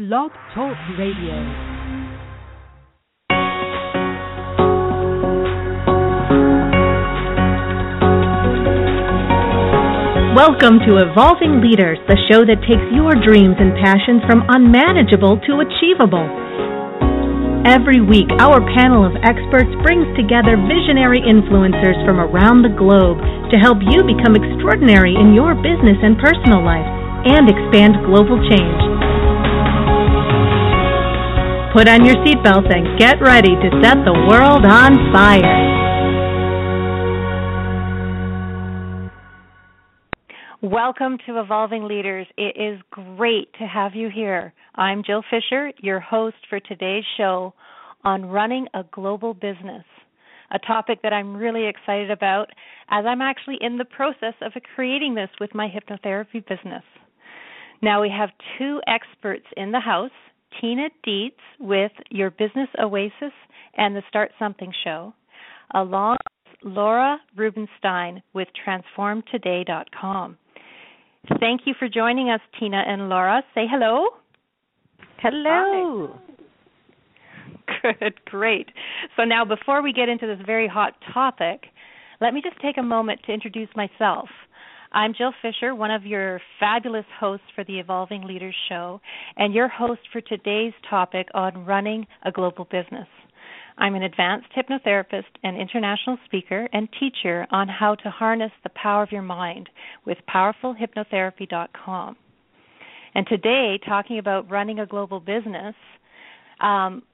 Blog Talk Radio. Welcome to Evolving Leaders, the show that takes your dreams and passions from unmanageable to achievable. Every week, our panel of experts brings together visionary influencers from around the globe to help you become extraordinary in your business and personal life and expand global change. Put on your seatbelts and get ready to set the world on fire. Welcome to Evolving Leaders. It is great to have you here. I'm Jill Fisher, your host for today's show on running a global business, a topic that I'm really excited about as I'm actually in the process of creating this with my hypnotherapy business. Now, we have two experts in the house Tina Dietz with Your Business Oasis and the Start Something Show, along with Laura Rubinstein with TransformToday.com. Thank you for joining us, Tina and Laura. Say hello. Hello. Hi. Good, great. So now, before we get into this very hot topic, let me just take a moment to introduce myself. I'm Jill Fisher, one of your fabulous hosts for the Evolving Leaders Show, and your host for today's topic on running a global business. I'm an advanced hypnotherapist and international speaker and teacher on how to harness the power of your mind with powerfulhypnotherapy.com. And today, talking about running a global business, um,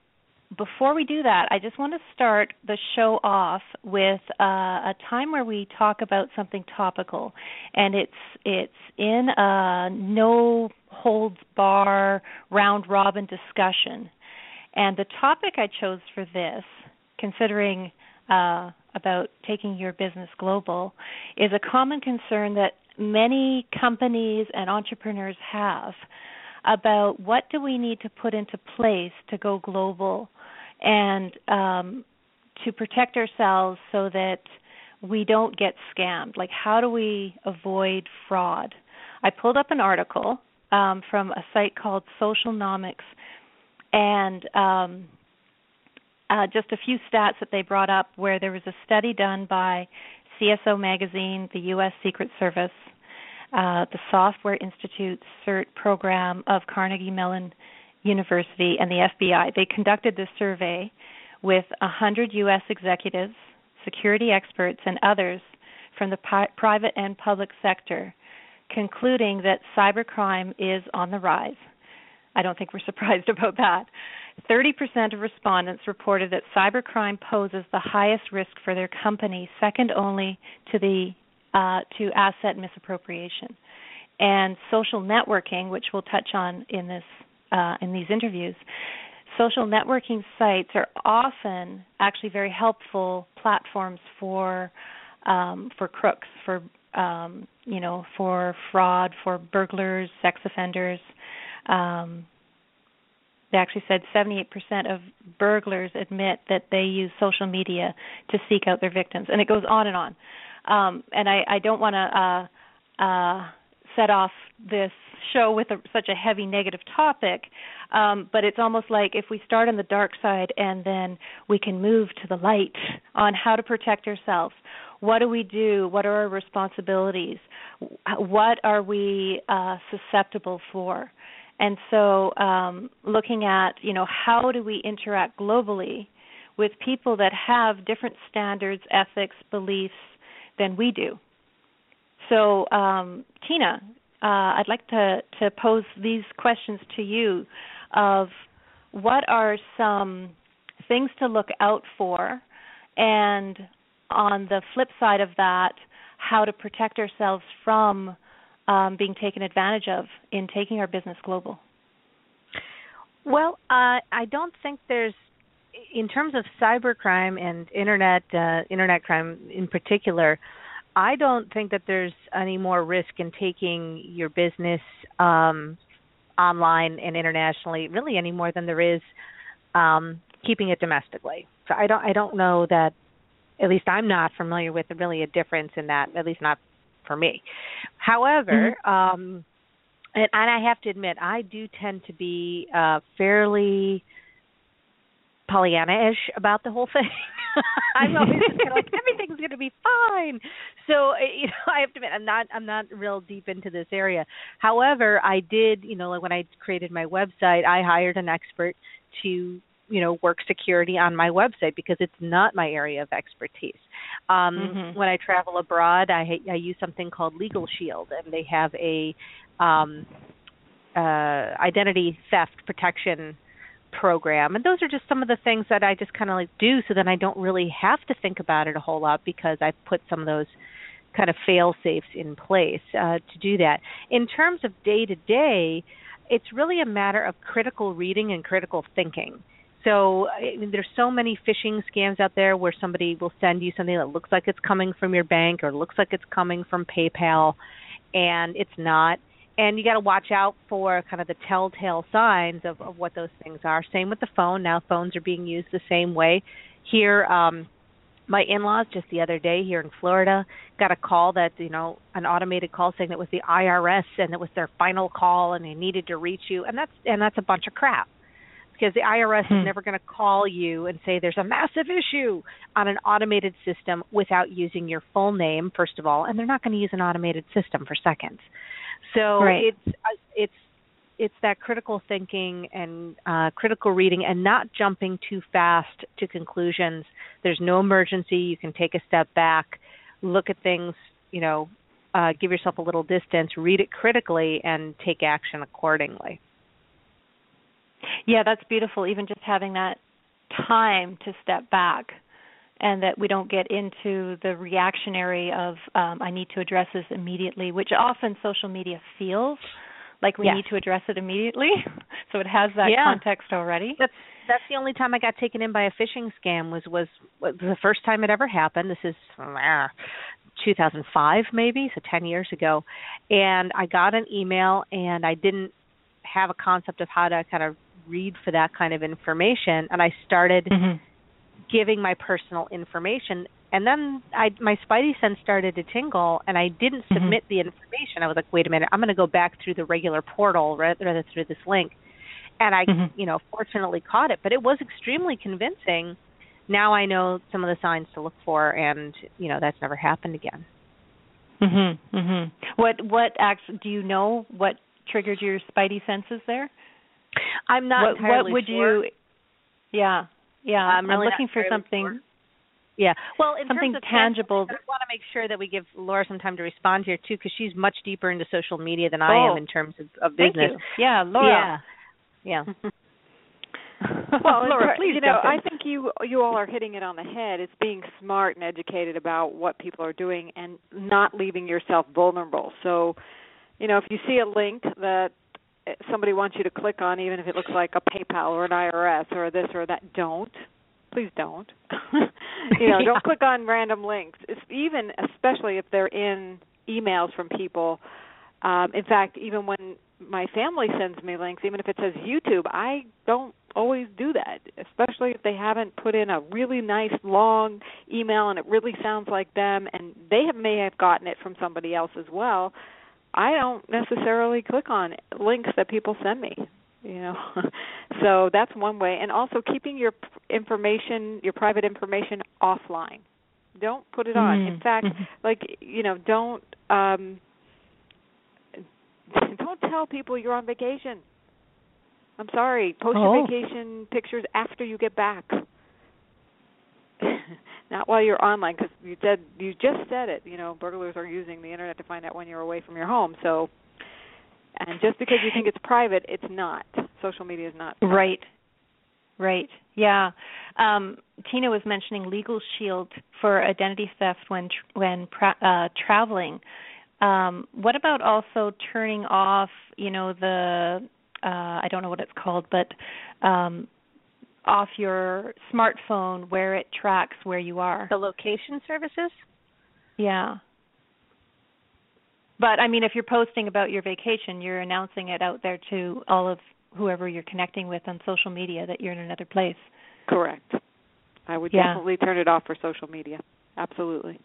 before we do that, I just want to start the show off with uh, a time where we talk about something topical, and it's it's in a no holds bar round robin discussion. And the topic I chose for this, considering uh, about taking your business global, is a common concern that many companies and entrepreneurs have about what do we need to put into place to go global and um, to protect ourselves so that we don't get scammed. Like, how do we avoid fraud? I pulled up an article um, from a site called Socialnomics and um, uh, just a few stats that they brought up where there was a study done by CSO Magazine, the U.S. Secret Service, uh, the Software Institute CERT program of Carnegie Mellon University, and the FBI. They conducted this survey with 100 U.S. executives, security experts, and others from the pi- private and public sector, concluding that cybercrime is on the rise. I don't think we're surprised about that. 30% of respondents reported that cybercrime poses the highest risk for their company, second only to the uh, to asset misappropriation. And social networking, which we'll touch on in this uh, in these interviews, social networking sites are often actually very helpful platforms for um, for crooks, for um, you know, for fraud, for burglars, sex offenders, um, they actually said 78% of burglars admit that they use social media to seek out their victims, and it goes on and on. Um, and I, I don't want to uh, uh, set off this show with a, such a heavy negative topic, um, but it's almost like if we start on the dark side and then we can move to the light on how to protect ourselves. What do we do? What are our responsibilities? What are we uh, susceptible for? And so, um, looking at you know how do we interact globally with people that have different standards, ethics, beliefs than we do. So, um, Tina, uh, I'd like to to pose these questions to you of what are some things to look out for, and on the flip side of that, how to protect ourselves from um, being taken advantage of in taking our business global? Well, uh, I don't think there's, in terms of cybercrime and internet uh, internet crime in particular, I don't think that there's any more risk in taking your business um, online and internationally, really any more than there is um, keeping it domestically. So I don't I don't know that. At least I'm not familiar with really a difference in that. At least not for me. However, mm-hmm. um, and, and I have to admit, I do tend to be uh, fairly Pollyanna-ish about the whole thing. I'm always kind of like everything's going to be fine. So you know, I have to admit, I'm not I'm not real deep into this area. However, I did, you know, like when I created my website, I hired an expert to you know work security on my website because it's not my area of expertise. Um, mm-hmm. When I travel abroad, I I use something called Legal Shield, and they have a um, uh, identity theft protection program and those are just some of the things that I just kind of like do so then I don't really have to think about it a whole lot because I've put some of those kind of fail safes in place uh, to do that. In terms of day to day, it's really a matter of critical reading and critical thinking. So I mean, there's so many phishing scams out there where somebody will send you something that looks like it's coming from your bank or looks like it's coming from PayPal, and it's not. And you got to watch out for kind of the telltale signs of, of what those things are. Same with the phone. Now phones are being used the same way. Here, um, my in-laws just the other day here in Florida got a call that you know an automated call saying that was the IRS and it was their final call and they needed to reach you and that's and that's a bunch of crap because the IRS hmm. is never going to call you and say there's a massive issue on an automated system without using your full name first of all and they're not going to use an automated system for seconds so right. it's uh, it's it's that critical thinking and uh, critical reading and not jumping too fast to conclusions there's no emergency you can take a step back look at things you know uh, give yourself a little distance read it critically and take action accordingly yeah, that's beautiful. Even just having that time to step back and that we don't get into the reactionary of um, I need to address this immediately, which often social media feels like we yes. need to address it immediately. so it has that yeah. context already. That's that's the only time I got taken in by a phishing scam was was, was the first time it ever happened. This is uh, 2005 maybe, so 10 years ago. And I got an email and I didn't have a concept of how to kind of read for that kind of information and I started mm-hmm. Giving my personal information and then I my spidey sense started to tingle and I didn't mm-hmm. submit mm-hmm. the information. I was like, wait a minute, I'm going to go back through the regular portal rather than through this link. And I, mm-hmm. you know, fortunately caught it, but it was extremely convincing. Now I know some of the signs to look for and, you know, that's never happened again. Mhm. Mhm. What what acts do you know what triggered your spidey senses there? I'm not what, entirely what would sure. you yeah yeah um, I'm, really I'm looking for something sure. yeah well in something terms of tangible I want to make sure that we give Laura some time to respond here too because she's much deeper into social media than oh. I am oh. in terms of, of business Thank you. yeah Laura yeah yeah well, Laura, please you know, I think you you all are hitting it on the head. It's being smart and educated about what people are doing and not leaving yourself vulnerable. So, you know, if you see a link that somebody wants you to click on, even if it looks like a PayPal or an IRS or this or that, don't. Please don't. you know, yeah. don't click on random links. It's even, especially if they're in emails from people. Um, in fact, even when my family sends me links, even if it says YouTube, I don't always do that, especially if they haven't put in a really nice long email and it really sounds like them, and they have, may have gotten it from somebody else as well. I don't necessarily click on links that people send me. You know, so that's one way, and also keeping your information, your private information, offline. Don't put it on. Mm-hmm. In fact, mm-hmm. like you know, don't um don't tell people you're on vacation. I'm sorry. Post oh. your vacation pictures after you get back. Not while you're online because you said you just said it you know burglars are using the internet to find out when you're away from your home so and just because you think it's private it's not. Social media is not private. right. Right. Yeah. Um tina was mentioning legal shield for identity theft when when pra- uh traveling. Um what about also turning off you know the uh, I don't know what it's called, but um, off your smartphone where it tracks where you are. The location services? Yeah. But I mean, if you're posting about your vacation, you're announcing it out there to all of whoever you're connecting with on social media that you're in another place. Correct. I would Yeah. definitely turn it off for social media. Absolutely.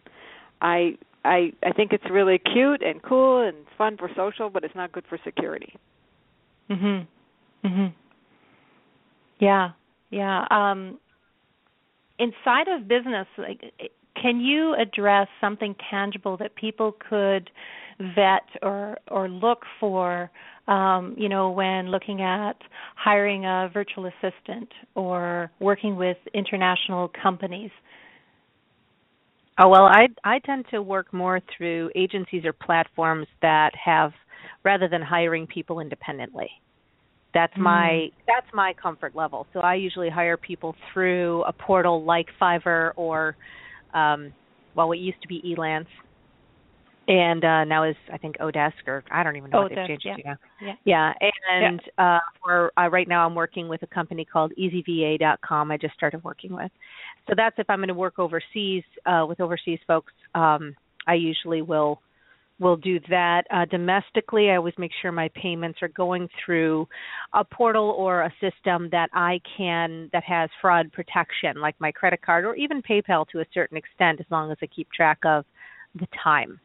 I I I think it's really cute and cool and fun for social, but it's not good for security. Mhm. Mhm. Yeah. Yeah. Um inside of business like can you address something tangible that people could vet or or look for um, you know when looking at hiring a virtual assistant or working with international companies Oh well, I I tend to work more through agencies or platforms that have rather than hiring people independently. That's my that's my comfort level. So I usually hire people through a portal like Fiverr or um well it used to be Elance and uh now is I think Odesk or I don't even know what they've Odesk, changed yeah. to now. Yeah. Yeah, and uh for uh, right now I'm working with a company called easyva.com I just started working with. So that's if I'm going to work overseas uh with overseas folks um I usually will will do that. Uh domestically I always make sure my payments are going through a portal or a system that I can that has fraud protection like my credit card or even PayPal to a certain extent as long as I keep track of the time.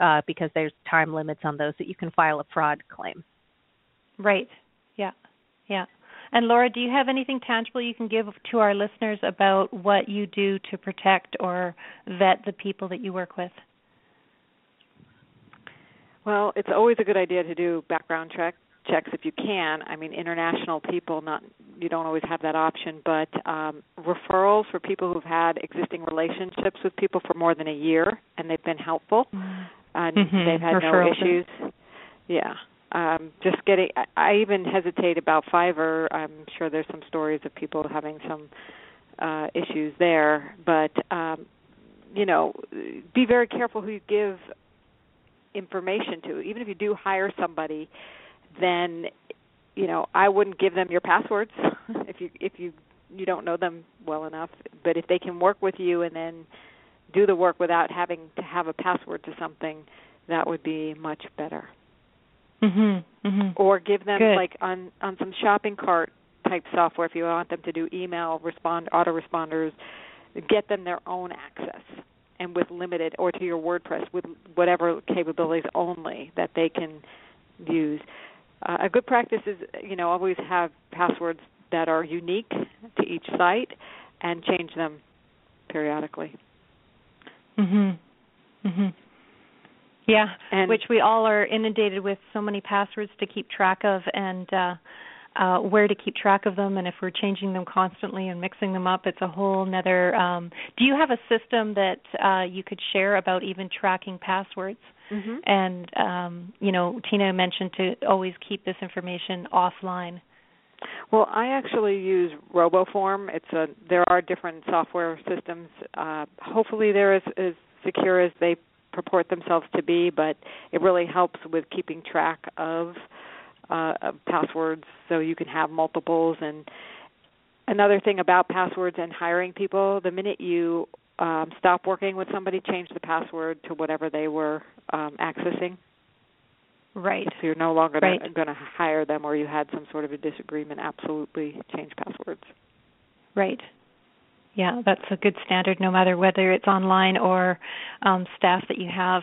Uh because there's time limits on those that you can file a fraud claim. Right. Yeah. Yeah. And Laura, do you have anything tangible you can give to our listeners about what you do to protect or vet the people that you work with? Well, it's always a good idea to do background check checks if you can. I mean, international people not you don't always have that option, but um, referrals for people who've had existing relationships with people for more than a year and they've been helpful and Mhm, they've had referrals. no issues. Yeah. Um, just getting I, I even hesitate about Fiverr. I'm sure there's some stories of people having some uh issues there, but um you know, be very careful who you give information to. Even if you do hire somebody, then you know I wouldn't give them your passwords if you if you you don't know them well enough. But if they can work with you and then do the work without having to have a password to something, that would be much better. Mhm. Mhm. Or give them Good. like on on some shopping cart type software if you want them to do email respond autoresponders, get them their own access and with limited or to your WordPress with whatever capabilities only that they can use. Uh, a good practice is you know always have passwords that are unique to each site and change them periodically. Mhm. Mhm. Yeah, And- which we all are inundated with so many passwords to keep track of and uh uh where to keep track of them and if we're changing them constantly and mixing them up it's a whole nother um do you have a system that uh you could share about even tracking passwords Mm-hmm. and um you know Tina mentioned to always keep this information offline Well, I actually use RoboForm. It's a there are different software systems. Uh, hopefully, they're as, as secure as they purport themselves to be, but it really helps with keeping track of, uh, passwords, so you can have multiples. And another thing about passwords and hiring people: the minute you um, stop working with somebody, change the password to whatever they were um, accessing. right So you're no longer Right. going to hire them, or you had some sort of a disagreement. Absolutely, change passwords. Right. Yeah, that's a good standard no matter whether it's online or um staff that you have,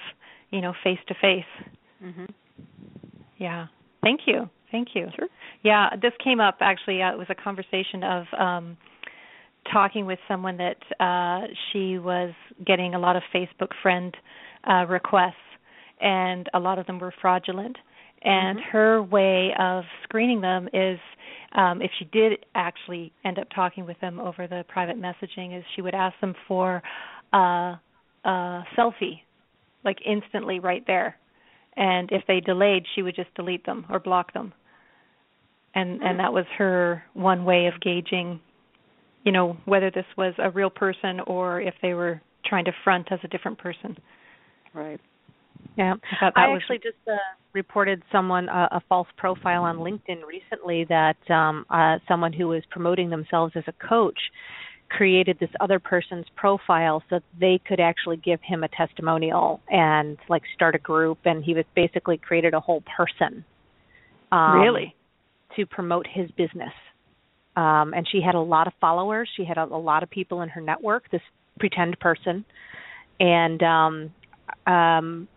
you know, face to face. hmm Yeah. Thank you. Thank you. Sure. Yeah, this came up actually uh, it was a conversation of um talking with someone that uh she was getting a lot of Facebook friend uh requests and a lot of them were fraudulent and Mhm. her way of screening them is um if she did actually end up talking with them over the private messaging is she would ask them for uh a selfie like instantly right there and if they delayed she would just delete them or block them. And and that was her one way of gauging you know whether this was a real person or if they were trying to front as a different person. Right. Yeah, I, I actually just uh, reported someone uh, a false profile on LinkedIn recently that um, uh, someone who was promoting themselves as a coach created this other person's profile so that they could actually give him a testimonial and like start a group. And he was basically created a whole person um, really? to promote his business. Um, and she had a lot of followers. She had a, a lot of people in her network this pretend person. And um um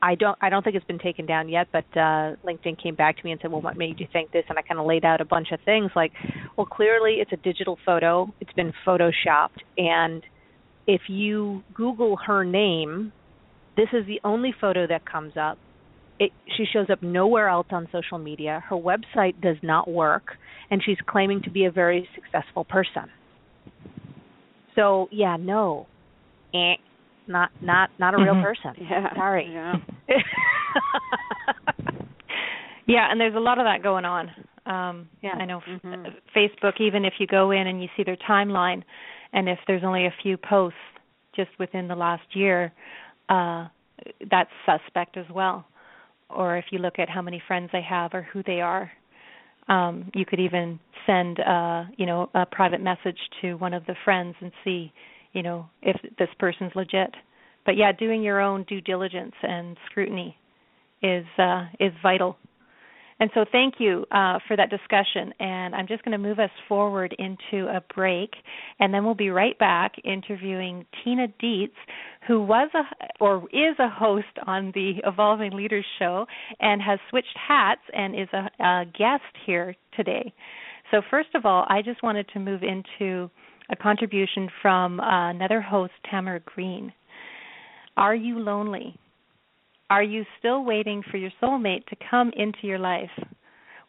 I don't I don't think it's been taken down yet, but uh LinkedIn came back to me and said, "Well, what made you think this?" And I kind of laid out a bunch of things like, "Well, clearly it's a digital photo. It's been photoshopped and if you Google her name, this is the only photo that comes up. It, she shows up nowhere else on social media. Her website does not work, and she's claiming to be a very successful person. So yeah, no, eh, not not not a real Mhm. person. Yeah. Sorry. Yeah. Yeah, and there's a lot of that going on. Um, Yeah. I know f- Mhm. Facebook. Even if you go in and you see their timeline, and if there's only a few posts just within the last year, uh, that's suspect as well. Or if you look at how many friends they have or who they are, um, you could even send, uh, you know, a private message to one of the friends and see, you know, if this person's legit. But yeah, doing your own due diligence and scrutiny is uh, is vital. And so, thank you uh, for that discussion. And I'm just going to move us forward into a break, and then we'll be right back interviewing Tina Dietz, who was a or is a host on the Evolving Leaders Show, and has switched hats and is a, a guest here today. So, first of all, I just wanted to move into a contribution from uh, another host, Tamara Green. Are you lonely? Are you still waiting for your soulmate to come into your life?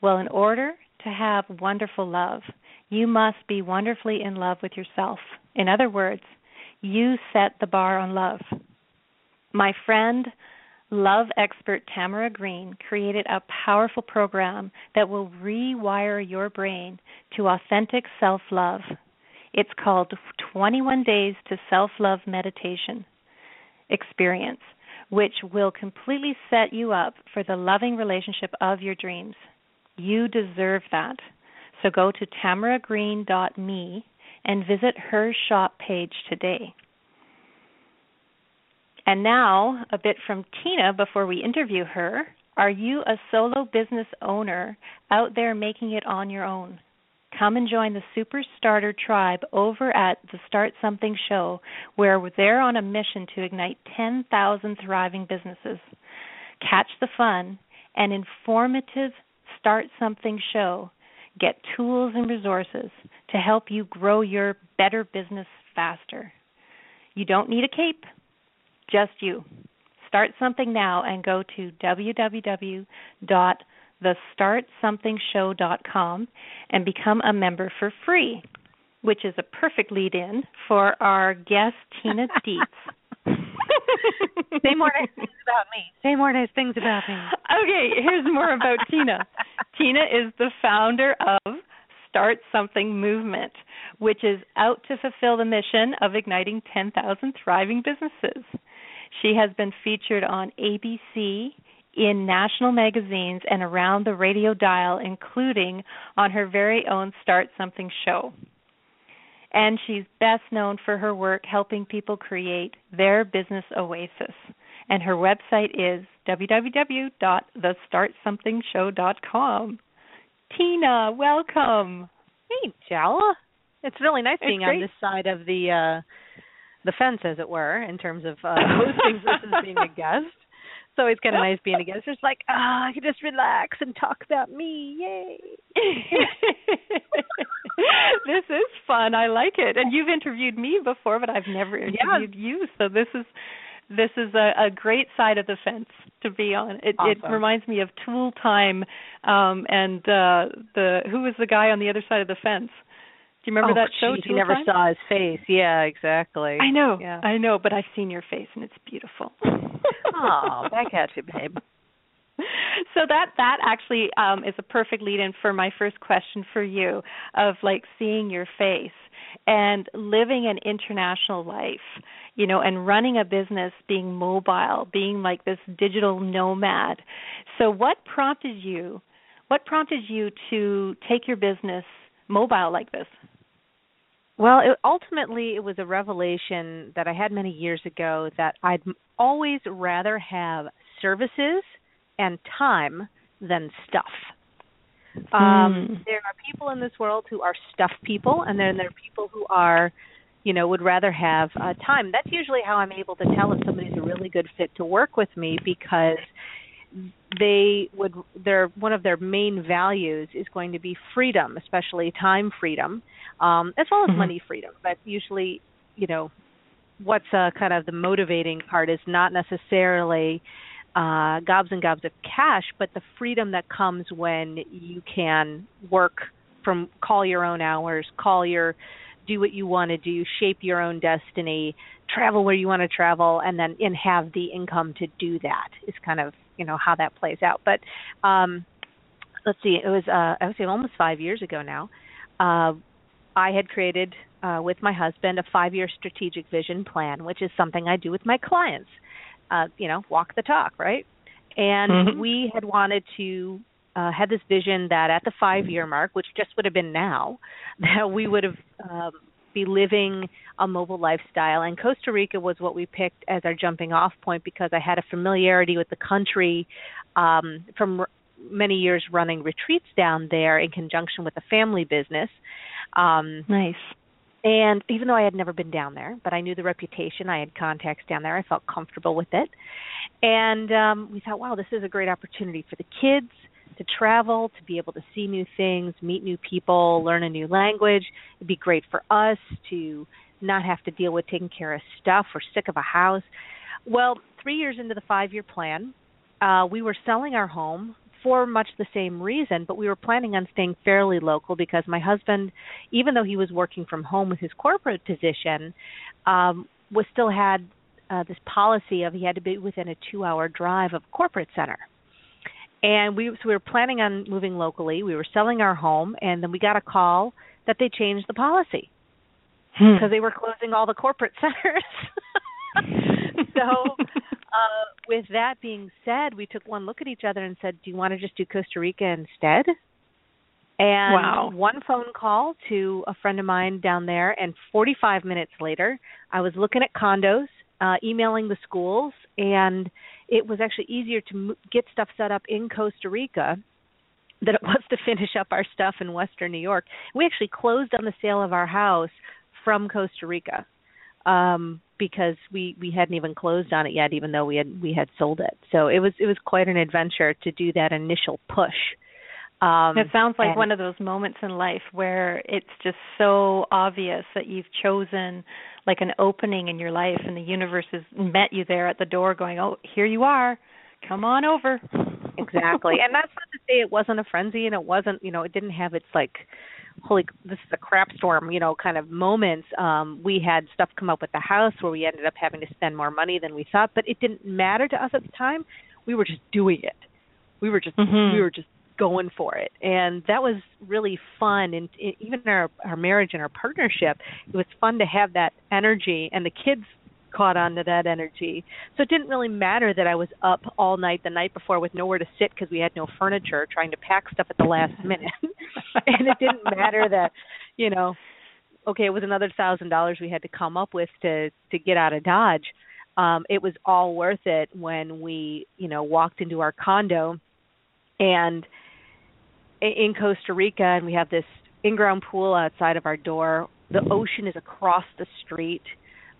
Well, in order to have wonderful love, you must be wonderfully in love with yourself. In other words, you set the bar on love. My friend, love expert Tamara Green created a powerful program that will rewire your brain to authentic self love. It's called 21 Days to Self Love Meditation Experience which will completely set you up for the loving relationship of your dreams. You deserve that. So go to tamaragreen.me and visit her shop page today. And now, a bit from Tina before we interview her. Are you a solo business owner out there making it on your own? Come and join the Super Starter Tribe over at the Start Something Show, where they're on a mission to ignite 10,000 thriving businesses. Catch the fun and informative Start Something Show. Get tools and resources to help you grow your better business faster. You don't need a cape, just you. Start something now and go to www.thestartsomethingshow.com and become a member for free, which is a perfect lead in for our guest, Tina Dietz. Say more nice things about me. Say more nice things about me. Okay, here's more about Tina. Tina is the founder of Start Something Movement, which is out to fulfill the mission of igniting 10,000 thriving businesses. She has been featured on ABC, in national magazines, and around the radio dial, including on her very own Start Something show. And she's best known for her work helping people create their business oasis. And her website is www.thestartsomethingshow.com. Tina, welcome. Hey, Jella. It's really nice being on this side of the uh the fence as it were, in terms of uh hosting versus being a guest. Always kind of nice being guest. It's like, ah, I can just relax and talk about me. Yay. this is fun. I like it. And you've interviewed me before, but I've never interviewed you. So this is this is a, a great side of the fence to be on. It, it reminds me of Tool Time, um, and uh, the who was the guy on the other side of the fence? You remember oh, that show? geez, you never Time? saw his face. Yeah, exactly. I know, Yeah. I know, but I've seen your face and it's beautiful. Oh, back at you, babe. so that that actually um, is a perfect lead in for my first question for you of like seeing your face and living an international life you know and running a business being mobile being like this digital nomad so what prompted you what prompted you to take your business mobile like this well, it, ultimately, it was a revelation that I had many years ago that I'd always rather have services and time than stuff. Um, hmm. There are people in this world who are stuff people, and then there are people who are, you know, would rather have uh, time. That's usually how I'm able to tell if somebody's a really good fit to work with me because they would their one of their main values is going to be freedom, especially time freedom, um, as well as mm-hmm. money freedom. But usually, you know, what's uh, kind of the motivating part is not necessarily uh, gobs and gobs of cash, but the freedom that comes when you can work from call your own hours, call your do what you want to do, shape your own destiny, travel where you want to travel, and then and have the income to do that is kind of you know how that plays out. But um, let's see, it was uh, I would say almost five years ago now. Uh, I had created uh, with my husband a five-year strategic vision plan, which is something I do with my clients. Uh, you know, walk the talk, right? And mm-hmm. we had wanted to uh, had this vision that at the five-year mark, which just would have been now, that we would have um, be living a mobile lifestyle. And Costa Rica was what we picked as our jumping off point because I had a familiarity with the country um, from r- many years running retreats down there in conjunction with a family business. Um, nice. And even though I had never been down there, but I knew the reputation, I had contacts down there, I felt comfortable with it. And um, we thought, wow, this is a great opportunity for the kids to travel, to be able to see new things, meet new people, learn a new language. It'd be great for us to not have to deal with taking care of stuff or sick of a house. Well, three years into the five year plan, uh, we were selling our home for much the same reason, but we were planning on staying fairly local because my husband, even though he was working from home with his corporate position, um, was still had uh, this policy of he had to be within a two hour drive of corporate center and we so we were planning on moving locally. We were selling our home, and then we got a call that they changed the policy hmm. because they were closing all the corporate centers. so, uh, with that being said, we took one look at each other and said, "Do you want to just do Costa Rica instead?" And wow. one phone call to a friend of mine down there, and 45 minutes later, I was looking at condos, uh, emailing the schools, and it was actually easier to get stuff set up in Costa Rica than it was to finish up our stuff in Western New York. We actually closed on the sale of our house from Costa Rica um because we we hadn't even closed on it yet even though we had we had sold it. So it was it was quite an adventure to do that initial push. Um, it sounds like one of those moments in life where it's just so obvious that you've chosen like an opening in your life and the universe has met you there at the door going, "Oh, here you are. Come on over." exactly. And that's not to say it wasn't a frenzy and it wasn't, you know, it didn't have its like holy this is a crap storm, you know, kind of moments. Um we had stuff come up with the house where we ended up having to spend more money than we thought, but it didn't matter to us at the time. We were just doing it. We were just mm-hmm. we were just going for it. And that was really fun. And even our our marriage and our partnership it was fun to have that energy. And the kids caught on to that energy. So it didn't really matter that i was up all night the night before with nowhere to sit because we had no furniture trying to pack stuff at the last minute. And it didn't matter that you know okay it was another thousand dollars we had to come up with to to get out of dodge. Um it was all worth it when we you know walked into our condo and in Costa Rica, and we have this in-ground pool outside of our door. The ocean is across the street.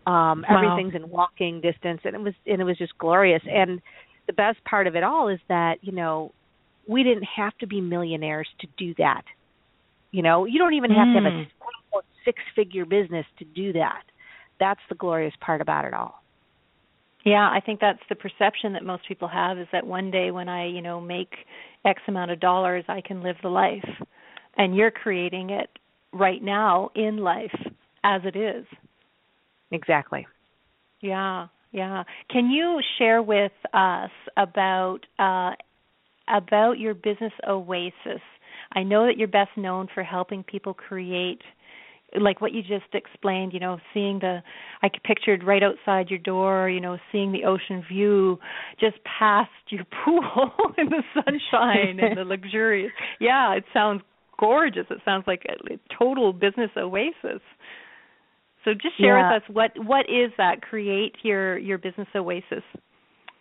Um, wow. Everything's in walking distance, and it was and it was just glorious. And the best part of it all is that you know we didn't have to be millionaires to do that. You know, you don't even have mm. to have a mm. six-figure business to do that. That's the glorious part about it all. Yeah, I think that's the perception that most people have is that one day when I, you know, make X amount of dollars, I can live the life. And you're creating it right now in life as it is. Exactly. Yeah, yeah. Can you share with us about uh, about your business oasis. I know that you're best known for helping people create like what you just explained, you know, seeing the I pictured right outside your door, you know, seeing the ocean view just past your pool in the sunshine and the luxurious. Yeah, it sounds gorgeous. It sounds like a, a total business oasis. So just share yeah. with us what what is that? Create your your business oasis.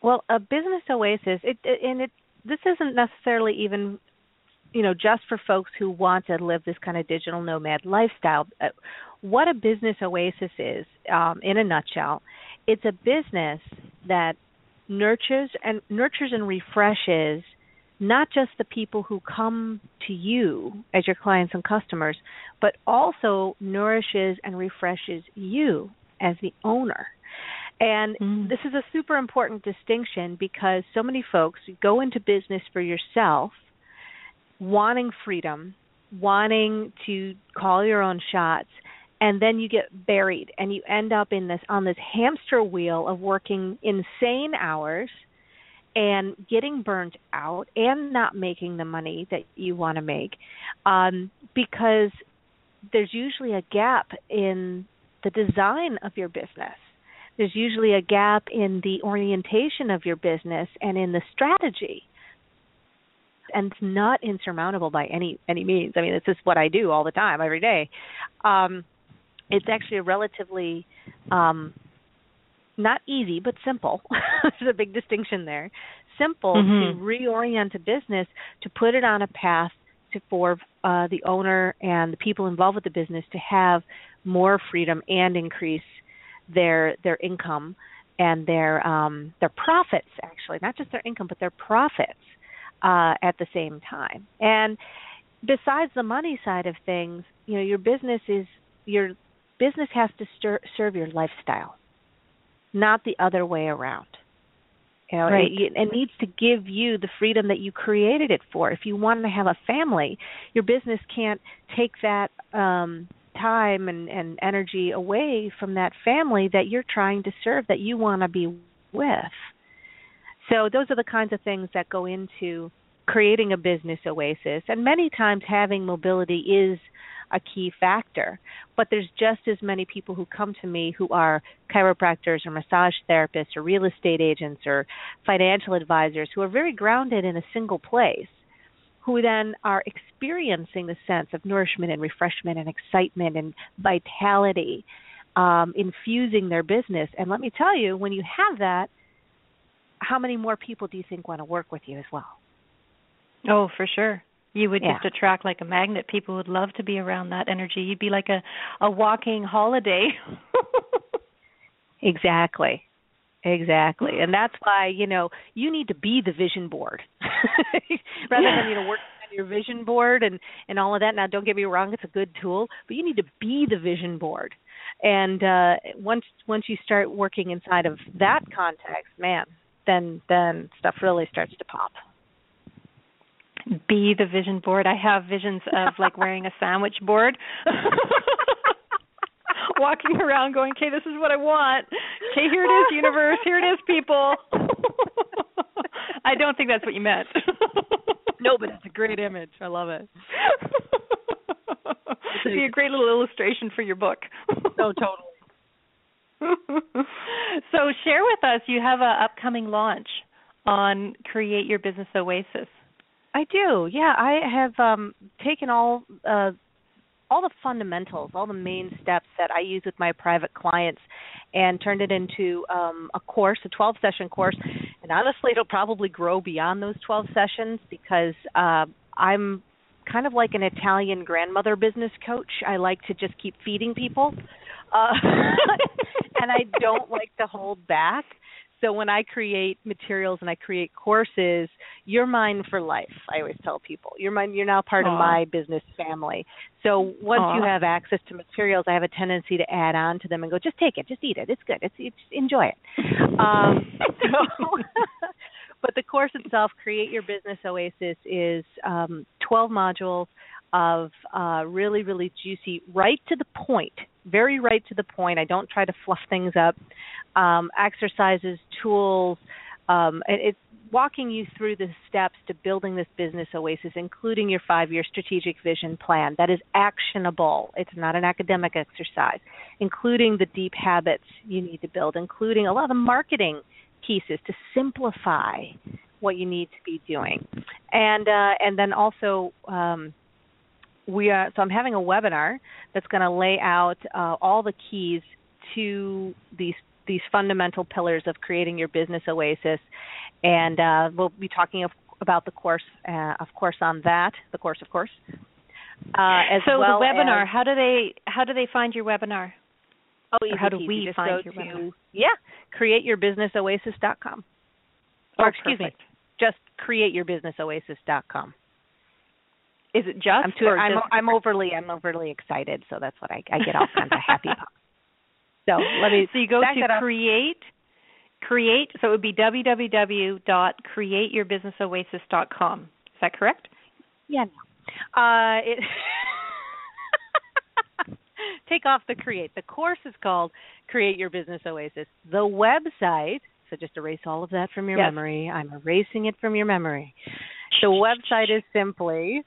Well, a business oasis, it, it and it this isn't necessarily even you know just for folks who want to live this kind of digital nomad lifestyle. Uh, what a business oasis is, um, in a nutshell, it's a business that nurtures and nurtures and refreshes not just the people who come to you as your clients and customers, but also nourishes and refreshes you as the owner. And mm. this is a super important distinction because so many folks go into business for yourself, wanting freedom, wanting to call your own shots, and then you get buried and you end up in this on this hamster wheel of working insane hours – and getting burnt out and not making the money that you want to make um, because there's usually a gap in the design of your business. There's usually a gap in the orientation of your business and in the strategy. And it's not insurmountable by any any means. I mean, it's just what I do all the time, every day. Um, it's actually a relatively um, not easy but simple. There's a big distinction there. Simple mm-hmm. to reorient a business to put it on a path to for uh, the owner and the people involved with the business to have more freedom and increase their their income and their um, their profits actually not just their income but their profits uh, at the same time. And besides the money side of things, you know your business is your business has to stir, serve your lifestyle not the other way around. You know, right. it, it needs to give you the freedom that you created it for. If you want to have a family, your business can't take that um time and, and energy away from that family that you're trying to serve, that you want to be with. So those are the kinds of things that go into creating a business oasis. And many times having mobility is a key factor. But there's just as many people who come to me who are chiropractors or massage therapists or real estate agents or financial advisors who are very grounded in a single place who then are experiencing the sense of nourishment and refreshment and excitement and vitality um, infusing their business. And let me tell you, when you have that, how many more people do you think want to work with you as well? Oh, for sure. You would Yeah. just attract like a magnet. People would love to be around that energy. You'd be like a a walking holiday. Exactly. Exactly. And that's why, you know, you need to be the vision board. Rather than, you know, working on your vision board and and all of that. Now don't get me wrong, it's a good tool, but you need to be the vision board. And uh once once you start working inside of that context, man, then then stuff really starts to pop. be the vision board. I have visions of like wearing a sandwich board. Walking around going, "Okay, this is what I want. Okay, here it is, universe. Here it is, people." I don't think that's what you meant. no, but it's a great image. I love it. It'd be a great little illustration for your book. No, totally. so share with us. You have a upcoming launch on Create Your Business Oasis. I do. Yeah, I have um, taken all uh, all the fundamentals, all the main steps that I use with my private clients, and turned it into um, a course, a 12 session course. And honestly, it'll probably grow beyond those 12 sessions because uh, I'm kind of like an Italian grandmother business coach. I like to just keep feeding people, uh, and I don't like to hold back. So when I create materials and I create courses, you're mine for life. I always tell people, you're mine. You're now part Aww. of my business family. So once Aww. you have access to materials, I have a tendency to add on to them and go, just take it, just eat it. It's good. It's, it's enjoy it. Um, so, but the course itself, create your business oasis, is um, 12 modules of uh, really, really juicy, right to the point, very right to the point. I don't try to fluff things up. Um, exercises, tools, um, and it's walking you through the steps to building this business oasis, including your five year strategic vision plan that is actionable. It's not an academic exercise, including the deep habits you need to build, including a lot of the marketing pieces to simplify what you need to be doing. And uh, and then also um, we are so I'm having a webinar that's going to lay out uh, all the keys to these these fundamental pillars of creating your business oasis and uh, we'll be talking of, about the course, uh, of course, on that. The course, of course. Uh, so well the webinar. As, how do they how do they find your webinar? Oh, easy, how do we Just find your to, webinar? Yeah, createyourbusinessoasis.com. Oh, or excuse perfect. me, just createyourbusinessoasis.com. Is it just? I'm, too, I'm, just I'm overly I'm overly excited, so that's what I, I get all kinds of happy. So let me. So you go to create create so it would be www.createyourbusinessoasis.com. Is that correct? Yeah. Uh, it take off the create. The course is called Create Your Business Oasis. The website, so just erase all of that from your yes. memory. I'm erasing it from your memory. The website is simply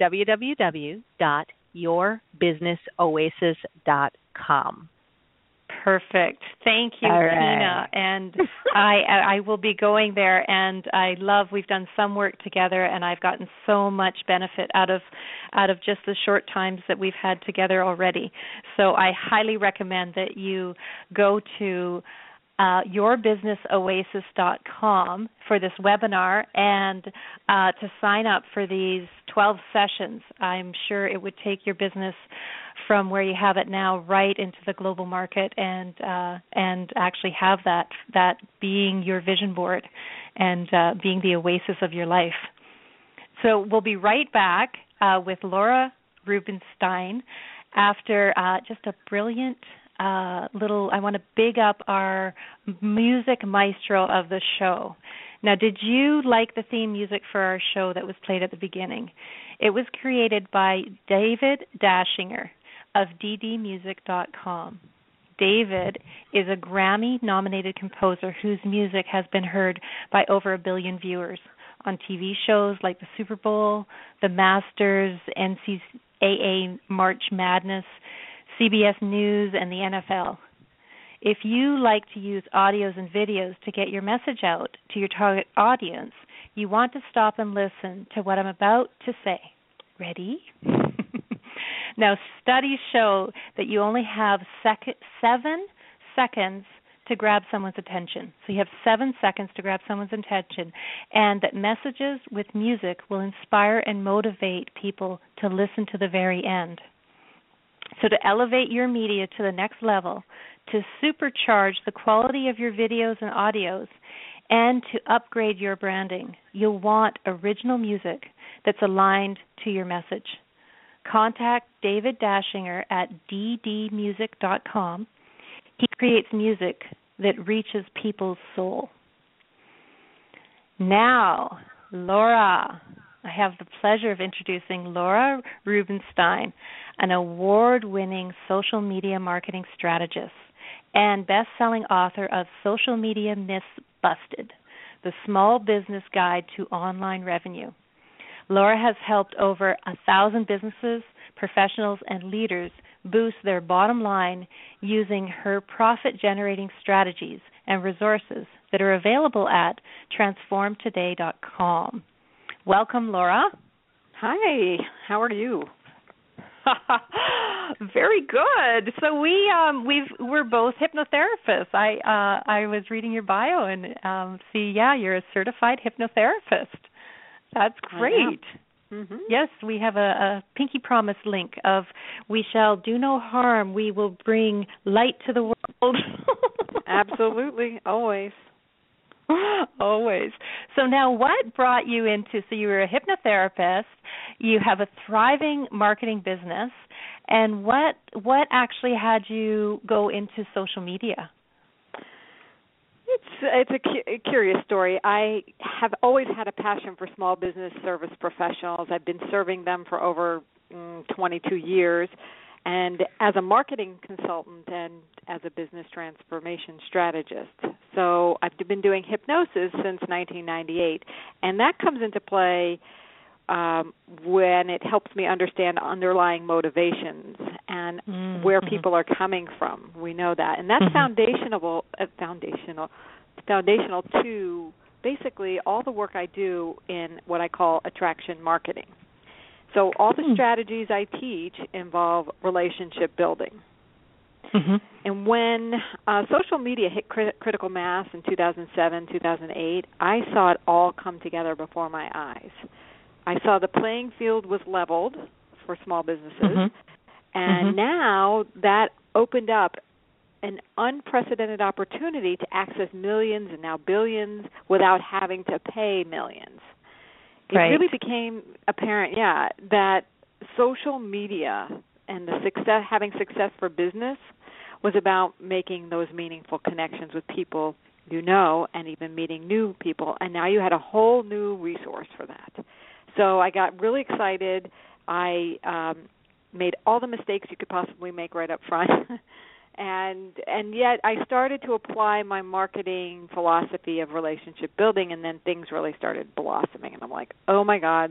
www.yourbusinessoasis.com. Perfect. Thank you, All Tina. And I I will be going there and I love we've done some work together and I've gotten so much benefit out of out of just the short times that we've had together already. So I highly recommend that you go to uh, yourbusinessoasis.com for this webinar and uh, to sign up for these 12 sessions. I'm sure it would take your business from where you have it now right into the global market and uh, and actually have that that being your vision board and uh, being the oasis of your life. So we'll be right back uh, with Laura Rubinstein after uh, just a brilliant uh, little. I want to big up our music maestro of the show. Now, did you like the theme music for our show that was played at the beginning? It was created by David Dachinger of ddmusic.com. David is a Grammy nominated composer whose music has been heard by over a billion viewers on TV shows like the Super Bowl, the Masters, NCAA March Madness, CBS News, and the NFL. If you like to use audios and videos to get your message out to your target audience, you want to stop and listen to what I'm about to say. Ready? now, studies show that you only have sec- seven seconds to grab someone's attention. So you have seven seconds to grab someone's attention, and that messages with music will inspire and motivate people to listen to the very end. So, to elevate your media to the next level, to supercharge the quality of your videos and audios, and to upgrade your branding, you'll want original music that's aligned to your message. Contact David Dachinger at ddmusic.com. He creates music that reaches people's soul. Now, Laura, I have the pleasure of introducing Laura Rubinstein, an award winning social media marketing strategist and best selling author of Social Media Myths Busted The Small Business Guide to Online Revenue. Laura has helped over a thousand businesses, professionals, and leaders boost their bottom line using her profit generating strategies and resources that are available at transformtoday.com. Welcome, Laura. Hi, how are you? Very good. So we um we've we're both hypnotherapists. I uh I was reading your bio and um see yeah, you're a certified hypnotherapist. That's great. Mm-hmm. Yes, we have a, a pinky promise link of we shall do no harm, we will bring light to the world. Absolutely, always. Always. So now what brought you into so you were a hypnotherapist, you have a thriving marketing business, and what what actually had you go into social media? It's it's a, cu- a curious story. I have always had a passion for small business service professionals. I've been serving them for over mm, 22 years and as a marketing consultant and as a business transformation strategist. So I've been doing hypnosis since 1998, and that comes into play um, when it helps me understand underlying motivations and Mm-hmm. where people are coming from. We know that, and that's foundational. Uh, foundational, foundational to basically all the work I do in what I call attraction marketing. So all the strategies I teach involve relationship building. Mm-hmm. And when uh, social media hit crit- critical mass in 2007, 2008, I saw it all come together before my eyes. I saw the playing field was leveled for small businesses, Mhm. and Mhm. now that opened up an unprecedented opportunity to access millions and now billions without having to pay millions. It Right. really became apparent, yeah, that social media and the success having success for business was about making those meaningful connections with people you know and even meeting new people. And now you had a whole new resource for that. So i got really excited. I um made all the mistakes you could possibly make right up front and and yet i started to apply my marketing philosophy of relationship building and then things really started blossoming and i'm like oh my god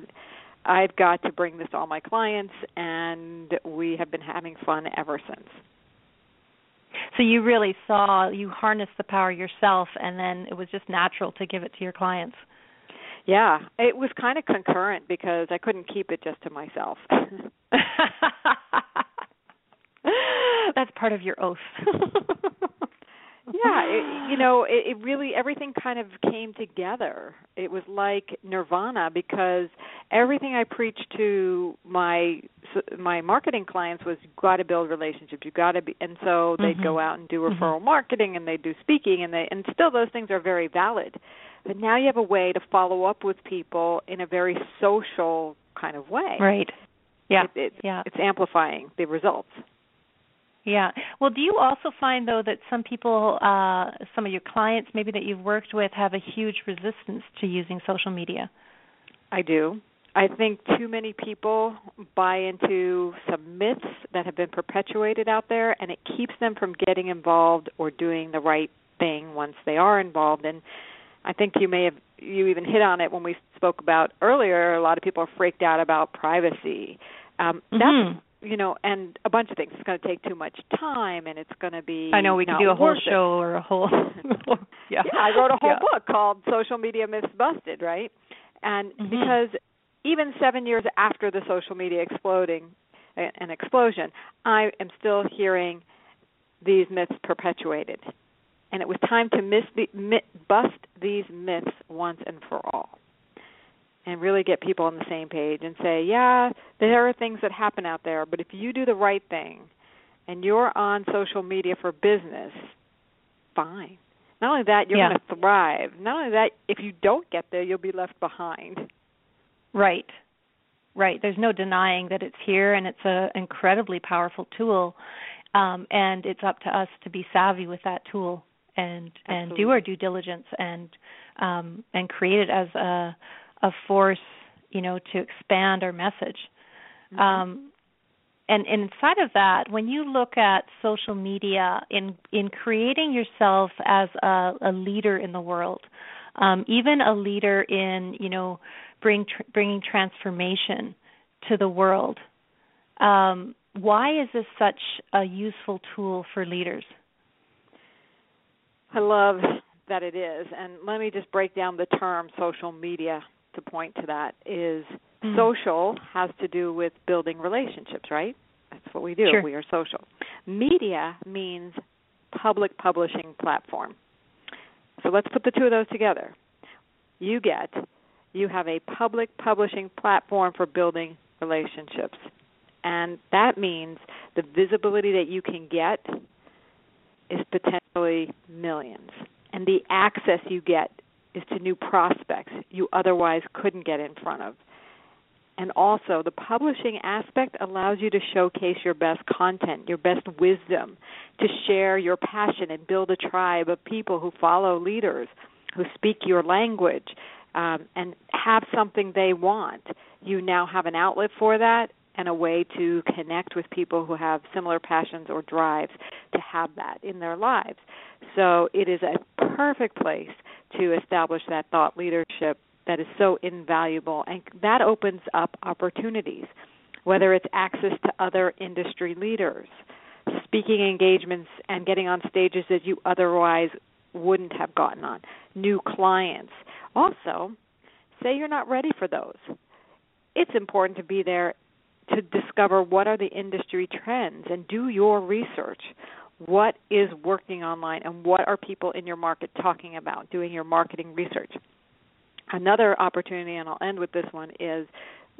i've got to bring this to all my clients and we have been having fun ever since So you really saw you harnessed the power yourself, and then it was just natural to give it to your clients. Yeah, it was kind of concurrent because I couldn't keep it just to myself. That's part of your oath. yeah, it, you know, it, it really everything kind of came together. It was like nirvana because everything I preached to my my marketing clients was you got to build relationships. You got to be, and so they'd Mhm. go out and do referral marketing and they do speaking and they and still those things are very valid. But now you have a way to follow up with people in a very social kind of way. right. Yeah. It, it, yeah. It's amplifying the results. Yeah. Well, do you also find though that some people, uh, some of your clients, maybe that you've worked with, have a huge resistance to using social media? I do. I think too many people buy into some myths that have been perpetuated out there, and it keeps them from getting involved or doing the right thing once they are involved. And I think you may have you even hit on it when we spoke about earlier. A lot of people are freaked out about privacy. Um, Mhm. That's you know, and a bunch of things. It's going to take too much time, and it's going to be. I know we could do a whole worth it. show or a whole. yeah. Yeah, I wrote a whole Yeah. book called Social Media Myths Busted, right? And Mhm. because even 7 years after the social media exploding an explosion, I am still hearing these myths perpetuated. And it was time to the, bust these myths once and for all. And really get people on the same page and say, yeah, there are things that happen out there, but if you do the right thing and you're on social media for business, fine. Not only that, you're Yeah. going to thrive. Not only that, if you don't get there, you'll be left behind. Right. Right. There's no denying that it's here and it's an incredibly powerful tool. Um, and it's up to us to be savvy with that tool and and do our due diligence and um, and create it as a a force, you know, to expand our message. Um, and inside of that, when you look at social media in in creating yourself as a, a leader in the world, um, even a leader in you know bring tr- bringing transformation to the world, um, why is this such a useful tool for leaders? I love that it is. And let me just break down the term social media to point to that is Mm. social has to do with building relationships, right? That's what we do. Sure. We are social. Media means public publishing platform. So let's put the two of those together. You get you have a public publishing platform for building relationships. And that means the visibility that you can get is potentially millions. And the access you get is to new prospects you otherwise couldn't get in front of. And also, the publishing aspect allows you to showcase your best content, your best wisdom, to share your passion and build a tribe of people who follow leaders, who speak your language, um, and have something they want. You now have an outlet for that and a way to connect with people who have similar passions or drives to have that in their lives. So it is a perfect place to establish that thought leadership that is so invaluable. And that opens up opportunities whether it's access to other industry leaders speaking engagements and getting on stages that you otherwise wouldn't have gotten on new clients. Also say you're not ready for those. It's important to be there to discover what are the industry trends and do your research what is working online and what are people in your market talking about, doing your marketing research. Another opportunity, and I'll end with this one, is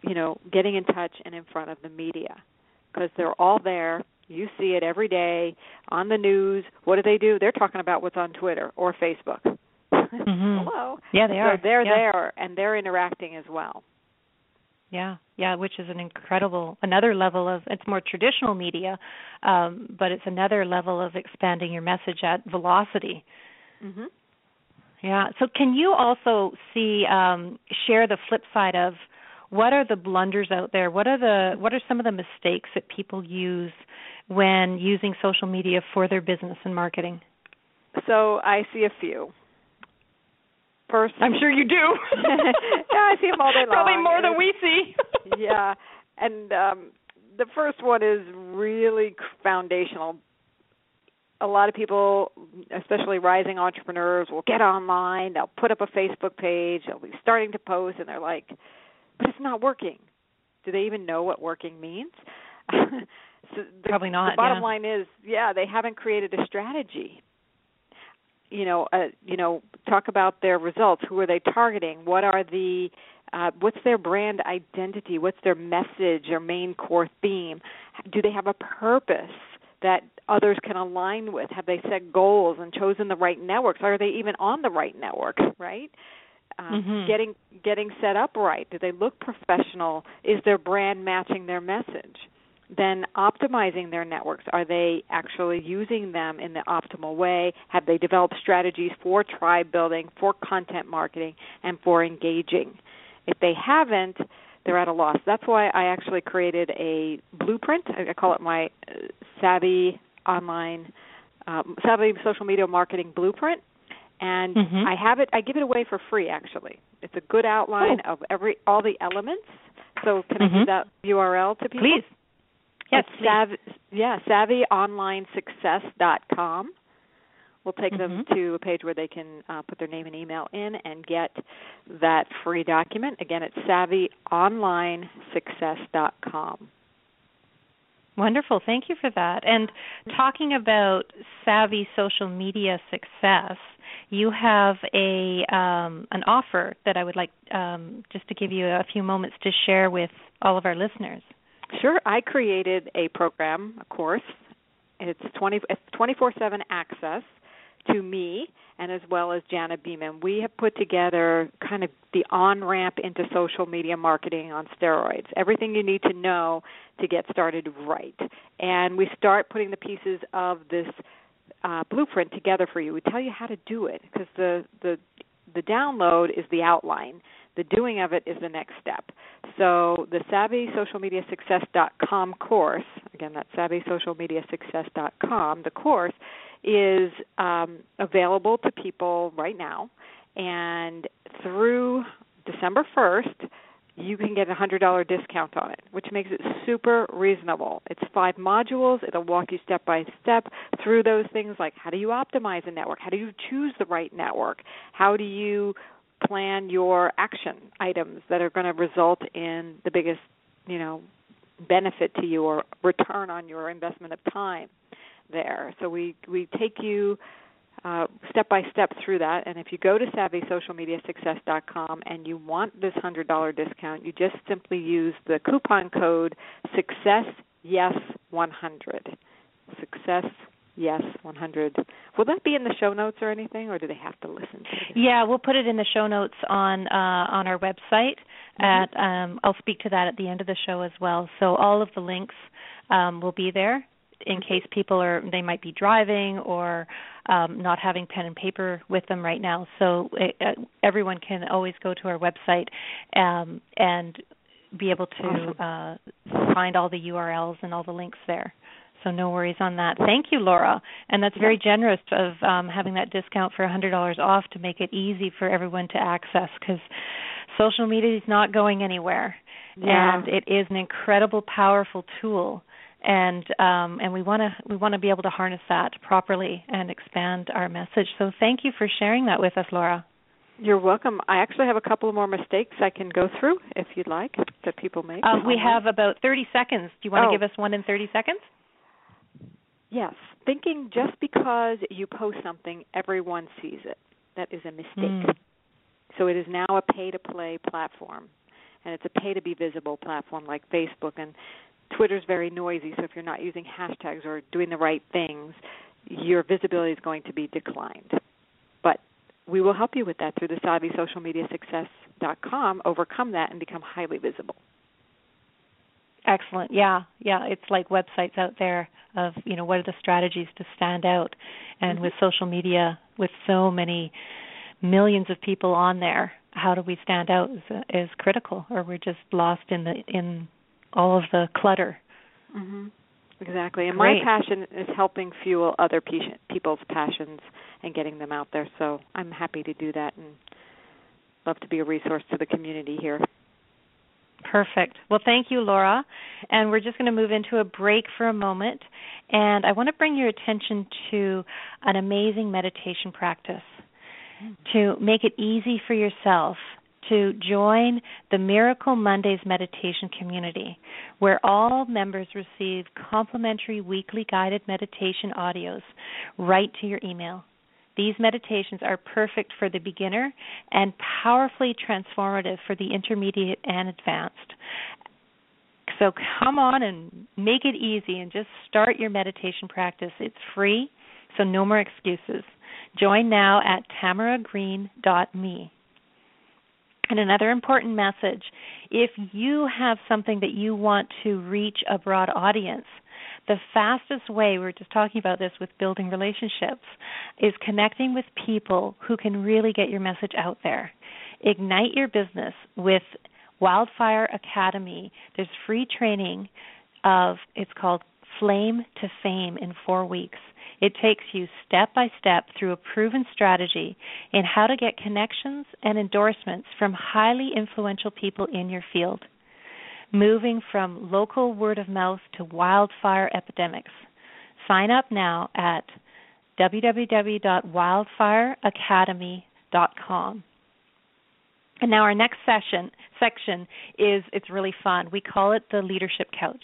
you know getting in touch and in front of the media because they're all there. You see it every day on the news. What do they do? They're talking about what's on Twitter or Facebook. Mm-hmm. Hello. Yeah, they so are. they're yeah. there and they're interacting as well. Yeah, yeah, which is an incredible another level of it's more traditional media, um, but it's another level of expanding your message at velocity. Mm-hmm. Yeah. So can you also see um, share the flip side of what are the blunders out there? What are the what are some of the mistakes that people use when using social media for their business and marketing? So I see a few. First, I'm sure you do. yeah, I see them all day long. Probably more than we see. yeah, and um, the first one is really foundational. A lot of people, especially rising entrepreneurs, will get online. They'll put up a Facebook page. They'll be starting to post, and they're like, "But it's not working." Do they even know what working means? so the, Probably not. The bottom yeah. line is, yeah, they haven't created a strategy you know uh, you know talk about their results. Who are they targeting? What are the uh, what's their brand identity? What's their message their main core theme? Do they have a purpose that others can align with? Have they set goals and chosen the right networks? Are they even on the right network right? Um, mm-hmm. getting getting set up right. Do they look professional? Is their brand matching their message then optimizing their networks. Are they actually using them in the optimal way? Have they developed strategies for tribe building, for content marketing, and for engaging? If they haven't, they're at a loss. That's why I actually created a blueprint. I call it my uh, Savvy Online, um, Savvy Social Media Marketing Blueprint. And mm-hmm. I have it. I give it away for free. Actually, it's a good outline oh. of every all the elements. So can mm-hmm. I give that URL to people? Please. Yes, savvy, yeah, savvyonlinesuccess.com. We'll take mm-hmm. them to a page where they can uh, put their name and email in and get that free document. Again, it's savvyonlinesuccess.com. Wonderful. Thank you for that. And talking about savvy social media success, you have a um, an offer that I would like um, just to give you a few moments to share with all of our listeners. Sure. I created a program, a course. It's 20 it's 24/7 access to me and as well as Jana Beeman. We have put together kind of the on-ramp into social media marketing on steroids. Everything you need to know to get started right. And we start putting the pieces of this uh, blueprint together for you. We tell you how to do it because the the the download is the outline the doing of it is the next step. So the SavvySocialMediaSuccess.com course, again, that's SavvySocialMediaSuccess.com, the course is um, available to people right now. And through December 1st, you can get a $100 discount on it, which makes it super reasonable. It's five modules. It'll walk you step by step through those things like how do you optimize a network? How do you choose the right network? How do you plan your action items that are going to result in the biggest, you know, benefit to you or return on your investment of time there. So we we take you uh, step by step through that. And if you go to SavvySocialMediaSuccess.com and you want this hundred dollar discount, you just simply use the coupon code Success Yes 100. Success Yes 100. Will that be in the show notes or anything, or do they have to listen to it? Yeah, we'll put it in the show notes on uh, on our website. Mm-hmm. At um, I'll speak to that at the end of the show as well. So all of the links um, will be there in case people are they might be driving or um, not having pen and paper with them right now. So uh, everyone can always go to our website um, and be able to awesome. uh, find all the URLs and all the links there. So no worries on that. Thank you, Laura. And that's very generous of um, having that discount for $100 off to make it easy for everyone to access because social media is not going anywhere. Yeah. And it is an incredible, powerful tool. And um, and we want to we want to be able to harness that properly and expand our message. So thank you for sharing that with us, Laura. You're welcome. I actually have a couple more mistakes I can go through if you'd like that people make. Um, we have about 30 seconds. Do you want to Oh. give us one in 30 seconds? Yes, thinking just because you post something, everyone sees it. That is a mistake. Mm. So it is now a pay to play platform, and it's a pay to be visible platform like Facebook. And Twitter's very noisy, so if you're not using hashtags or doing the right things, your visibility is going to be declined. But we will help you with that through the SavvySocialMediaSuccess.com, overcome that, and become highly visible. Excellent. Yeah, yeah. It's like websites out there of you know what are the strategies to stand out, and with social media, with so many millions of people on there, how do we stand out is, is critical, or we're just lost in the in all of the clutter. hmm Exactly. And Great. my passion is helping fuel other pe- people's passions and getting them out there. So I'm happy to do that and love to be a resource to the community here. Perfect. Well, thank you, Laura. And we're just going to move into a break for a moment. And I want to bring your attention to an amazing meditation practice to make it easy for yourself to join the Miracle Mondays meditation community, where all members receive complimentary weekly guided meditation audios right to your email. These meditations are perfect for the beginner and powerfully transformative for the intermediate and advanced. So come on and make it easy and just start your meditation practice. It's free, so no more excuses. Join now at tamaragreen.me. And another important message if you have something that you want to reach a broad audience, the fastest way, we were just talking about this with building relationships, is connecting with people who can really get your message out there. Ignite your business with Wildfire Academy. There's free training of, it's called Flame to Fame in four weeks. It takes you step by step through a proven strategy in how to get connections and endorsements from highly influential people in your field, moving from local word of mouth to wildfire epidemics. Sign up now at www.wildfireacademy.com. And now our next session section is it's really fun. We call it the leadership couch.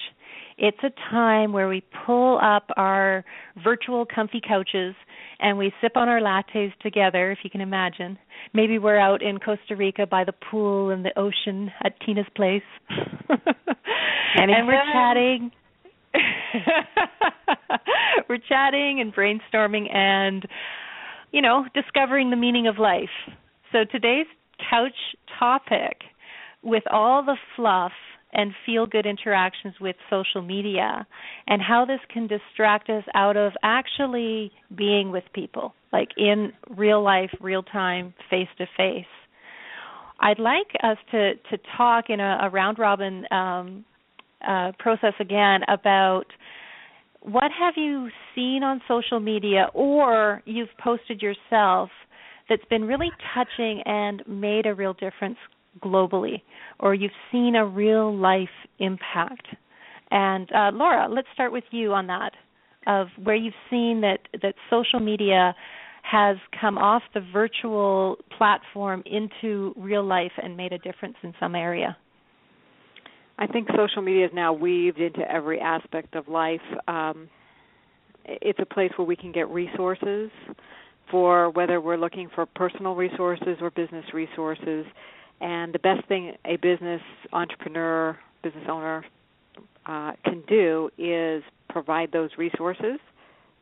It's a time where we pull up our virtual comfy couches and we sip on our lattes together, if you can imagine. Maybe we're out in Costa Rica by the pool and the ocean at Tina's place. and we're chatting. we're chatting and brainstorming and you know, discovering the meaning of life. So today's couch topic with all the fluff and feel good interactions with social media and how this can distract us out of actually being with people, like in real life, real time, face to face. I'd like us to, to talk in a, a round robin um, uh, process again about what have you seen on social media or you've posted yourself that's been really touching and made a real difference globally, or you've seen a real life impact. And uh, Laura, let's start with you on that, of where you've seen that that social media has come off the virtual platform into real life and made a difference in some area. I think social media is now weaved into every aspect of life. Um, it's a place where we can get resources for whether we're looking for personal resources or business resources. And the best thing a business entrepreneur, business owner uh, can do is provide those resources.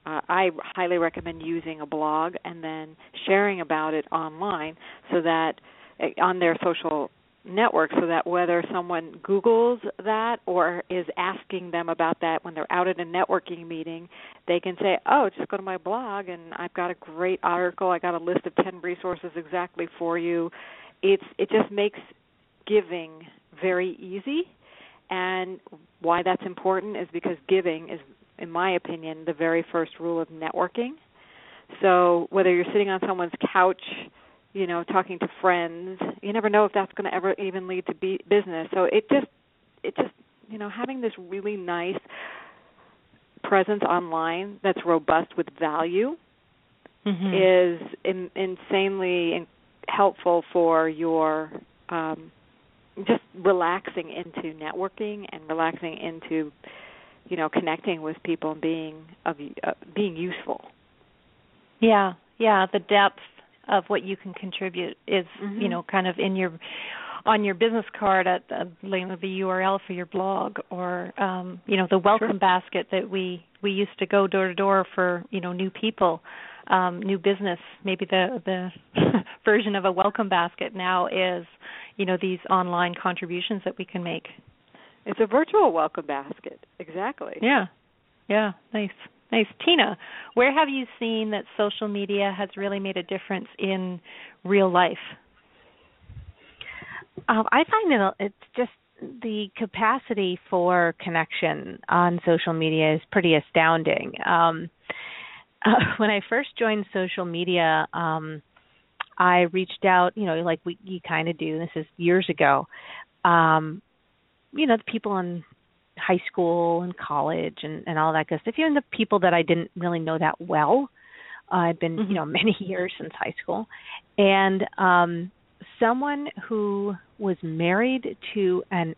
Uh, I highly recommend using a blog and then sharing about it online so that uh, on their social network so that whether someone Googles that or is asking them about that when they're out at a networking meeting, they can say, Oh, just go to my blog and I've got a great article, I got a list of ten resources exactly for you. It's it just makes giving very easy and why that's important is because giving is in my opinion, the very first rule of networking. So whether you're sitting on someone's couch, you know, talking to friends, you never know if that's going to ever even lead to be business. So it just it just you know having this really nice presence online that's robust with value Mm-hmm. is in, insanely in, helpful for your um, just relaxing into networking and relaxing into you know connecting with people and being of uh, being useful. Yeah, yeah, the depth of what you can contribute is Mhm. you know kind of in your on your business card at the, the URL for your blog or um you know the welcome Sure. basket that we we used to go door to door for you know new people um new business. Maybe the the version of a welcome basket now is you know these online contributions that we can make. It's a virtual welcome basket. Exactly. yeah. Yeah. Nice. Nice. Tina where have you seen that social media has really made a difference in real life? Um, I find it it's just the capacity for connection on social media is pretty astounding. Um, uh, when I first joined social media, um, I reached out, you know, like we you kind of do. This is years ago. Um, you know, the people in high school and college and and all that good stuff. Even the people that I didn't really know that well. Uh, I'd been, you know, many years since high school, and um, someone who was married to an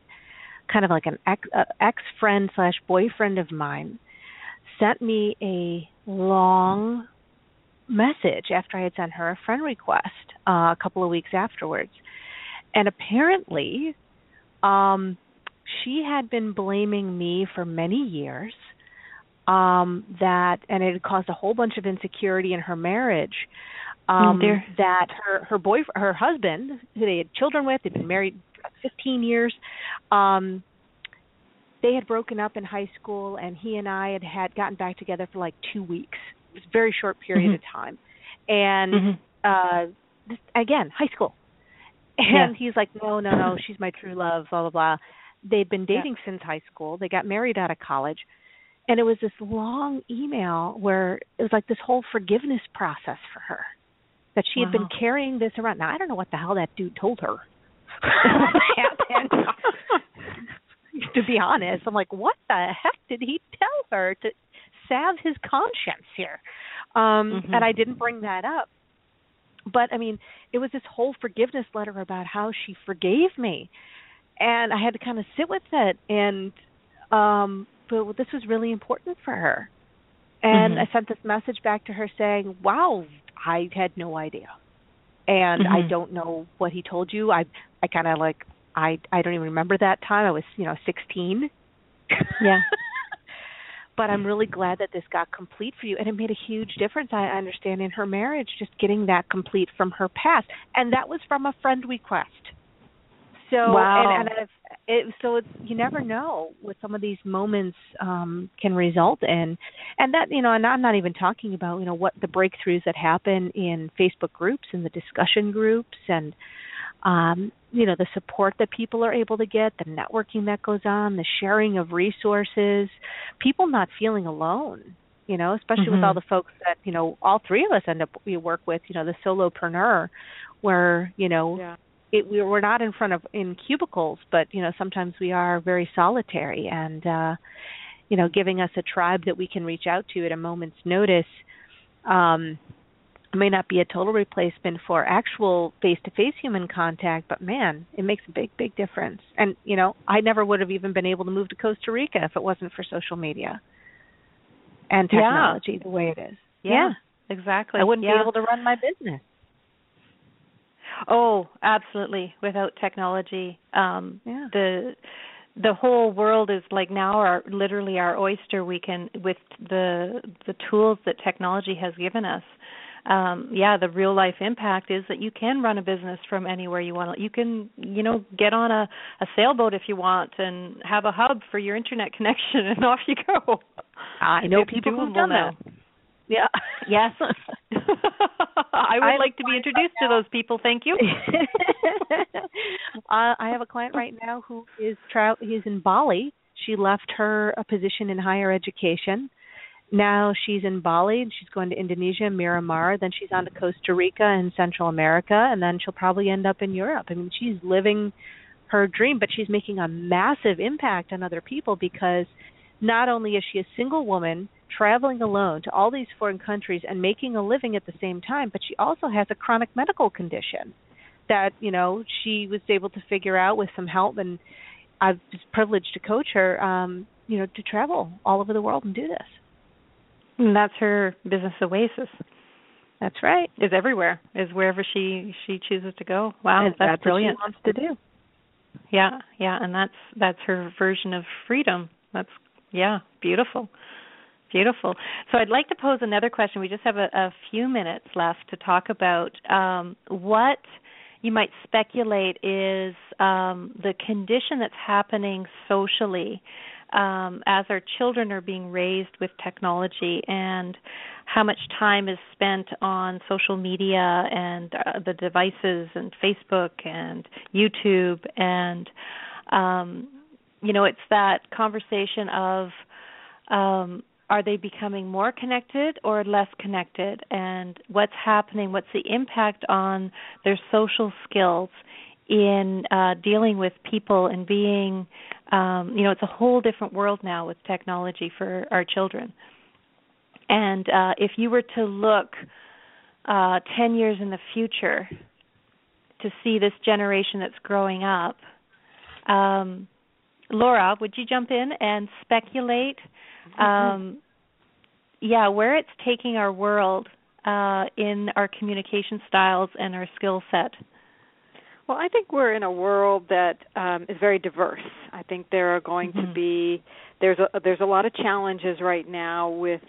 kind of like an ex uh, ex friend slash boyfriend of mine sent me a long message after I had sent her a friend request uh, a couple of weeks afterwards, and apparently, um, she had been blaming me for many years um that and it had caused a whole bunch of insecurity in her marriage um dear. that her her boy her husband who they had children with they'd been married for 15 years um they had broken up in high school and he and I had had gotten back together for like 2 weeks. It was a very short period Mhm. of time. And Mhm. uh this, again high school. And he's like no no no she's my true love blah blah blah. They'd been Yeah. dating since high school. They got married out of college. And it was this long email where it was like this whole forgiveness process for her that she had been carrying this around. Now i don't know what the hell that dude told her. Happened to be honest i'm like what the heck did he tell her to salve his conscience here? Um Mhm. and i didn't bring that up. But i mean it was this whole forgiveness letter about how she forgave me. And i had to kind of sit with it. And um but this was really important for her. And Mhm. i sent this message back to her saying wow i had no idea. And i Mhm. don't know what he told you. I i kind of like i i don't even remember that time. I was you know 16 Yeah. but i'm really glad that this got complete for you and it made a huge difference i understand in her marriage just getting that complete from her past. And that was from a friend request. So Wow. and, and I've, it, so it's you never know what some of these moments um can result in. And that you know and i'm not even talking about you know what the breakthroughs that happen in facebook groups and the discussion groups and um you know the support that people are able to get the networking that goes on the sharing of resources people not feeling alone you know especially with Mhm. all the folks that you know all three of us end up we work with you know the solopreneur where you know Yeah. it we we're not in front of in cubicles but you know sometimes we are very solitary and uh you know giving us a tribe that we can reach out to at a moment's notice um may not be a total replacement for actual face to face human contact but man it makes a big big difference and you know i never would have even been able to move to costa rica if it wasn't for social media and Yeah. technology the way it is Yeah. Exactly. i wouldn't Yeah. be able to run my business Oh, absolutely. Without technology, um, Yeah. the the whole world is like now our literally our oyster. We can with the the tools that technology has given us. Um, yeah, the real life impact is that you can run a business from anywhere you want. You can, you know, get on a, a sailboat if you want and have a hub for your internet connection, and off you go. i know people who've done now. that yeah Yes. I would I like to be introduced to those people. Thank you. uh, I have a client right now who is tra- he's in Bali She left her a position in higher education. Now she's in Bali and she's going to Indonesia, Miramar, then she's on to Costa Rica and Central America, and then she'll probably end up in Europe. I mean, she's living her dream, but she's making a massive impact on other people because not only is she a single woman traveling alone to all these foreign countries and making a living at the same time, but she also has a chronic medical condition that, you know, she was able to figure out with some help and I was privileged to coach her um, you know, to travel all over the world and do this. And that's her business oasis. That's right. Is everywhere. Is wherever she she chooses to go. Wow, and that's, that's brilliant. wants to do. Yeah, yeah, and that's that's her version of freedom. That's yeah, beautiful. Beautiful. So I'd like to pose another question. We just have a, a few minutes left to talk about um, what you might speculate is um, the condition that's happening socially um, as our children are being raised with technology and how much time is spent on social media and uh, the devices and Facebook and YouTube and um, you know it's that conversation of um, are they becoming more connected or less connected? And what's happening what's the impact on their social skills in uh, dealing with people and being um, you know, it's a whole different world now with technology for our children. And uh, if you were to look uh, 10 years in the future to see this generation that's growing up, um, Laura, would you jump in and speculate? Um, yeah, where it's taking our world uh, in our communication styles and our skill set. Well, I think we're in a world that um, is very diverse. I think there are going mm-hmm. to be there's a there's a lot of challenges right now with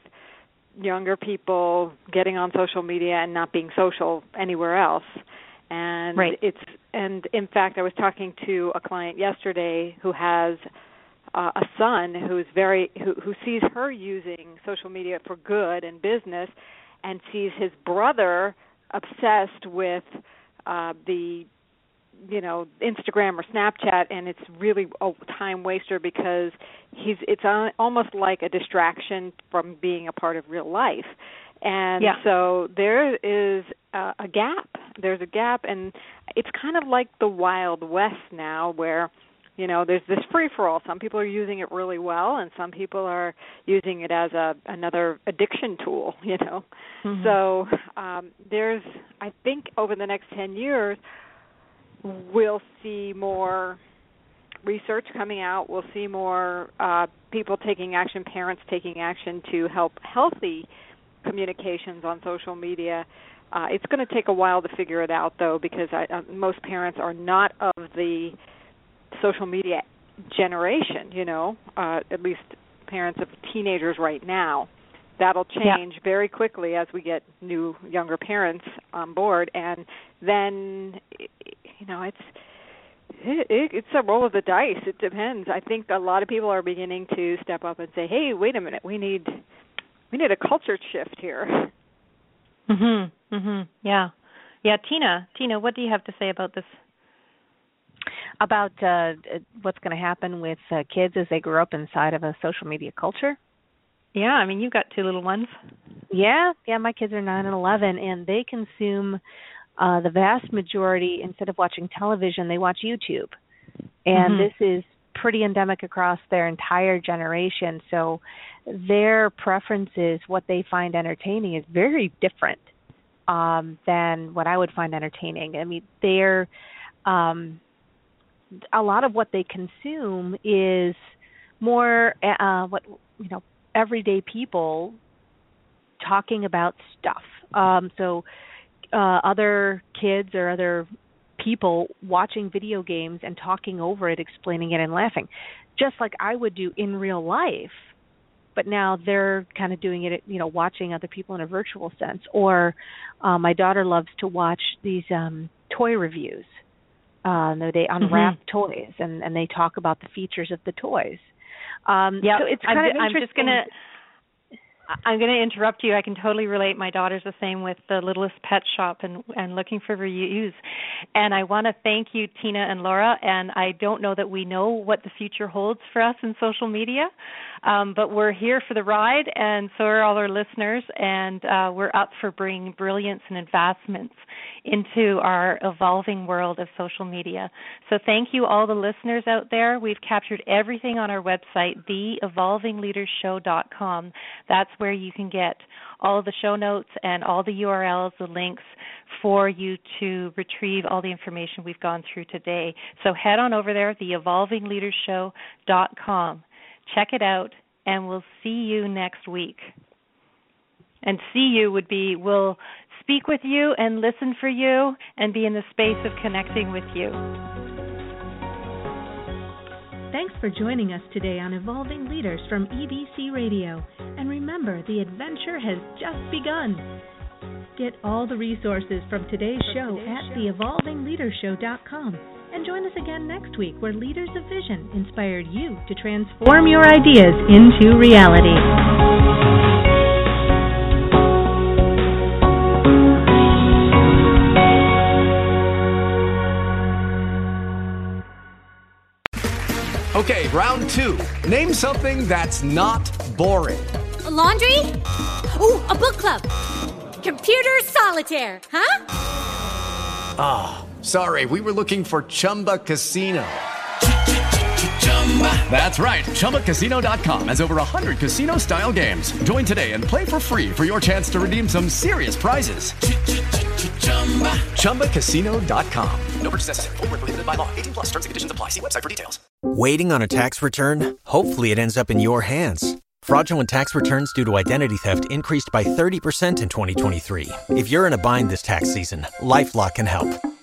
younger people getting on social media and not being social anywhere else. And right. it's and in fact, I was talking to a client yesterday who has uh, a son who's very who who sees her using social media for good and business, and sees his brother obsessed with uh, the you know Instagram or Snapchat and it's really a time waster because he's it's almost like a distraction from being a part of real life. And yeah. so there is a, a gap. There's a gap and it's kind of like the wild west now where you know there's this free for all some people are using it really well and some people are using it as a another addiction tool you know mm-hmm. so um there's i think over the next 10 years we'll see more research coming out. We'll see more uh, people taking action, parents taking action to help healthy communications on social media. Uh, it's going to take a while to figure it out, though, because I, uh, most parents are not of the social media generation. You know, uh, at least parents of teenagers right now. That'll change yeah. very quickly as we get new younger parents on board, and then you know it's it, it, it's a roll of the dice. It depends. I think a lot of people are beginning to step up and say, "Hey, wait a minute, we need we need a culture shift here." Mhm. Mhm. Yeah. Yeah, Tina. Tina, what do you have to say about this? About uh what's going to happen with uh, kids as they grow up inside of a social media culture? Yeah, I mean, you've got two little ones. Yeah, yeah, my kids are 9 and 11 and they consume uh, the vast majority, instead of watching television, they watch YouTube. And mm-hmm. this is pretty endemic across their entire generation. So their preferences, what they find entertaining, is very different um, than what I would find entertaining. I mean, they're um, a lot of what they consume is more uh, what you know everyday people talking about stuff. Um, so uh, other kids or other people watching video games and talking over it, explaining it, and laughing, just like I would do in real life. But now they're kind of doing it, you know, watching other people in a virtual sense. Or uh, my daughter loves to watch these um, toy reviews. Uh, they unwrap mm-hmm. toys and and they talk about the features of the toys. Um, yeah, so it's kind I'm, of I'm just gonna I'm going to interrupt you. I can totally relate. My daughter's the same with the Littlest Pet Shop and and looking for reviews. And I want to thank you, Tina and Laura. And I don't know that we know what the future holds for us in social media, um, but we're here for the ride, and so are all our listeners. And uh, we're up for bringing brilliance and advancements into our evolving world of social media. So thank you, all the listeners out there. We've captured everything on our website, theevolvingleadershow.com. That's where you can get all the show notes and all the URLs, the links for you to retrieve all the information we've gone through today. So head on over there, theevolvingleadershow.com. Check it out, and we'll see you next week. And see you would be we'll speak with you and listen for you and be in the space of connecting with you. Thanks for joining us today on Evolving Leaders from EBC Radio. And remember, the adventure has just begun. Get all the resources from today's show at theevolvingleadershow.com and join us again next week where Leaders of Vision inspired you to transform your ideas into reality. Okay, round two. Name something that's not boring. A laundry? Ooh, a book club. Computer solitaire, huh? Ah, oh, sorry, we were looking for Chumba Casino. That's right. ChumbaCasino.com has over 100 casino style games. Join today and play for free for your chance to redeem some serious prizes. ChumbaCasino.com. No purchase necessary. Full prohibited by law. 18 plus terms and conditions apply. See website for details. Waiting on a tax return? Hopefully, it ends up in your hands. Fraudulent tax returns due to identity theft increased by 30% in 2023. If you're in a bind this tax season, LifeLock can help.